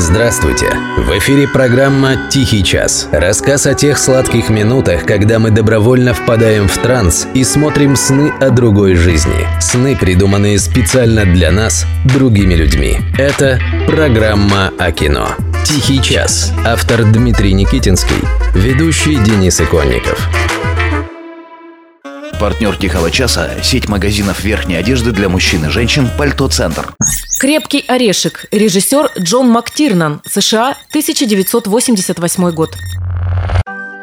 Здравствуйте! В эфире программа «Тихий час». Рассказ о тех сладких минутах, когда мы добровольно впадаем в транс и смотрим сны о другой жизни. Сны, придуманные специально для нас, другими людьми. Это программа о кино. «Тихий час». Автор Дмитрий Никитинский. Ведущий Денис Иконников. Партнер «Тихого часа» – сеть магазинов верхней одежды для мужчин и женщин «Пальто Центр». «Крепкий орешек». Режиссер Джон Мактирнан. США, 1988 год.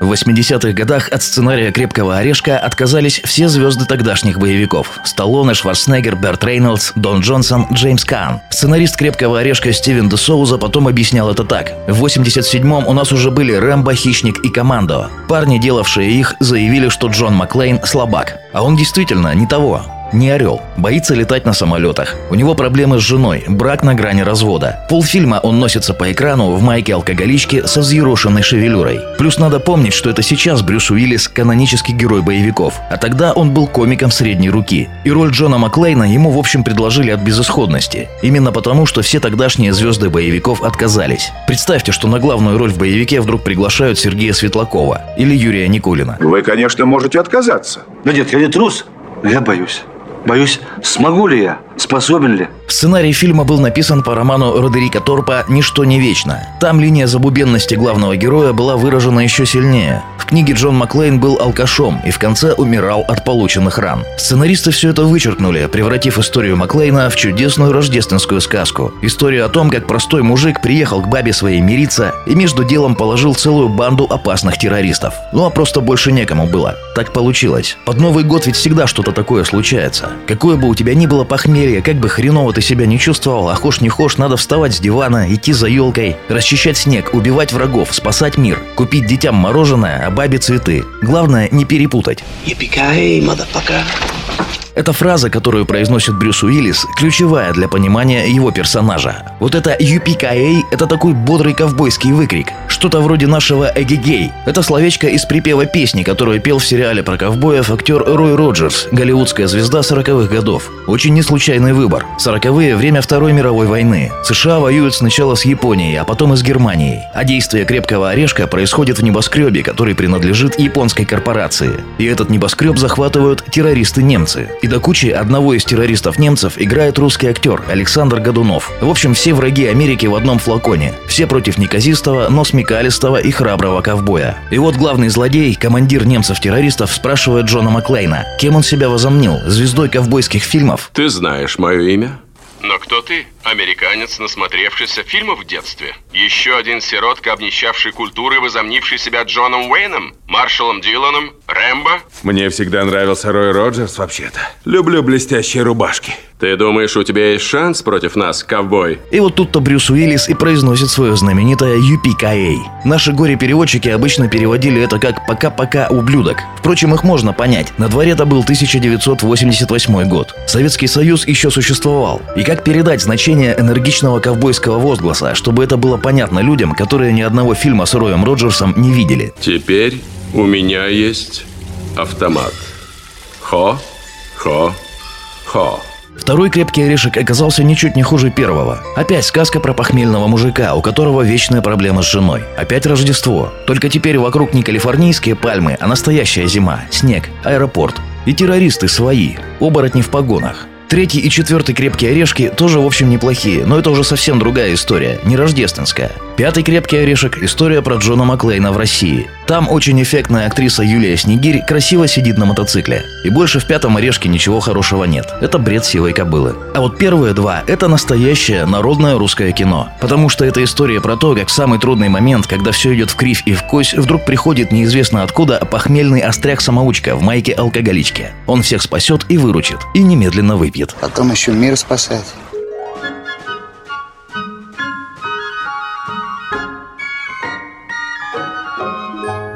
В 80-х годах от сценария «Крепкого орешка» отказались все звезды тогдашних боевиков – Сталлоне, Шварценеггер, Берт Рейнольдс, Дон Джонсон, Джеймс Каан. Сценарист «Крепкого орешка» Стивен де Соуза потом объяснял это так. В 87-м у нас уже были Рэмбо, Хищник и Командо. Парни, делавшие их, заявили, что Джон Маклейн – слабак. А он действительно не того. Не орел. Боится летать на самолетах. У него проблемы с женой, брак на грани развода. Полфильма он носится по экрану в майке алкоголички со взъерошенной шевелюрой. Плюс надо помнить, что это сейчас Брюс Уиллис – канонический герой боевиков. А тогда он был комиком средней руки. И роль Джона Маклейна ему в общем предложили от безысходности. Именно потому, что все тогдашние звезды боевиков отказались. Представьте, что на главную роль в боевике вдруг приглашают Сергея Светлакова или Юрия Никулина. Вы, конечно, можете отказаться. Да нет, я не трус, но я боюсь. Боюсь, смогу ли я, способен ли. Сценарий фильма был написан по роману Родерика Торпа «Ничто не вечно». Там линия забубенности главного героя была выражена еще сильнее. В книге Джон Маклейн был алкашом и в конце умирал от полученных ран. Сценаристы все это вычеркнули, превратив историю Маклейна в чудесную рождественскую сказку. Историю о том, как простой мужик приехал к бабе своей мириться и между делом положил целую банду опасных террористов. Ну а просто больше некому было. Так получилось. Под Новый год ведь всегда что-то такое случается. Какое бы у тебя ни было похмелье, как бы хреново ты себя не чувствовал, а хошь не хошь, надо вставать с дивана, идти за елкой, расчищать снег, убивать врагов, спасать мир, купить детям мороженое, а бабе цветы. Главное, не перепутать. Yippee-ki-yay, motherfucker. Эта фраза, которую произносит Брюс Уиллис, ключевая для понимания его персонажа. Вот это «Юпи-ка-эй» — это такой бодрый ковбойский выкрик. Что-то вроде нашего «Эгегей». Это словечко из припева песни, которую пел в сериале про ковбоев актер Рой Роджерс, голливудская звезда 40-х годов. Очень неслучайный выбор. 40-е — время Второй мировой войны. США воюют сначала с Японией, а потом и с Германией. А действие «Крепкого орешка» происходит в небоскребе, который принадлежит японской корпорации. И этот небоскреб захватывают террористы-немцы. И до кучи одного из террористов-немцев играет русский актер Александр Годунов. В общем, все враги Америки в одном флаконе. Все против неказистого, но смекалистого и храброго ковбоя. И вот главный злодей, командир немцев-террористов, спрашивает Джона Маклейна, кем он себя возомнил, звездой ковбойских фильмов? Ты знаешь мое имя? Но кто ты? Американец, насмотревшийся фильмов в детстве? Еще один сиротка, обнищавший культуры, возомнивший себя Джоном Уэйном? Маршалом Диланом? Рэмбо? Мне всегда нравился Рой Роджерс вообще-то. Люблю блестящие рубашки. Ты думаешь, у тебя есть шанс против нас, ковбой? И вот тут-то Брюс Уиллис и произносит свое знаменитое «Юпи-ка-эй». Наши горе-переводчики обычно переводили это как «пока-пока, ублюдок». Впрочем, их можно понять. На дворе это был 1988 год. Советский Союз еще существовал. И как передать значение энергичного ковбойского возгласа, чтобы это было понятно людям, которые ни одного фильма с Роем Роджерсом не видели? Теперь у меня есть автомат. Хо, хо, хо. Второй крепкий орешек оказался ничуть не хуже первого. Опять сказка про похмельного мужика, у которого вечная проблема с женой. Опять Рождество. Только теперь вокруг не калифорнийские пальмы, а настоящая зима, снег, аэропорт. И террористы свои, оборотни в погонах. Третий и четвертый крепкие орешки тоже, в общем, неплохие, но это уже совсем другая история, не рождественская. Пятый крепкий орешек – история про Джона Маклейна в России. Там очень эффектная актриса Юлия Снегирь красиво сидит на мотоцикле. И больше в пятом орешке ничего хорошего нет. Это бред сивой кобылы. А вот первые два – это настоящее народное русское кино. Потому что это история про то, как в самый трудный момент, когда все идет в кривь и в кость, вдруг приходит неизвестно откуда похмельный остряк-самоучка в майке алкоголички. Он всех спасет и выручит. И немедленно выпьет. Потом еще мир спасать.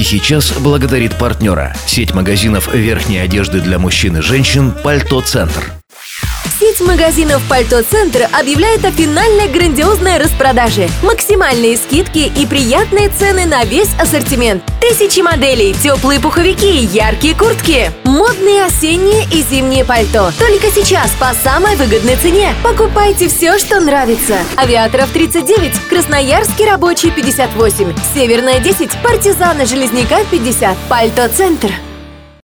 Тихий час благодарит партнера. Сеть магазинов верхней одежды для мужчин и женщин «Пальто Центр». Сеть магазинов «Пальто Центр» объявляет о финальной грандиозной распродаже. Максимальные скидки и приятные цены на весь ассортимент. Тысячи моделей, теплые пуховики, яркие куртки, модные осенние и зимние пальто. Только сейчас по самой выгодной цене. Покупайте все, что нравится. Авиаторов 39, Красноярский рабочий 58, Северная 10, Партизана Железняка 50, Пальто Центр.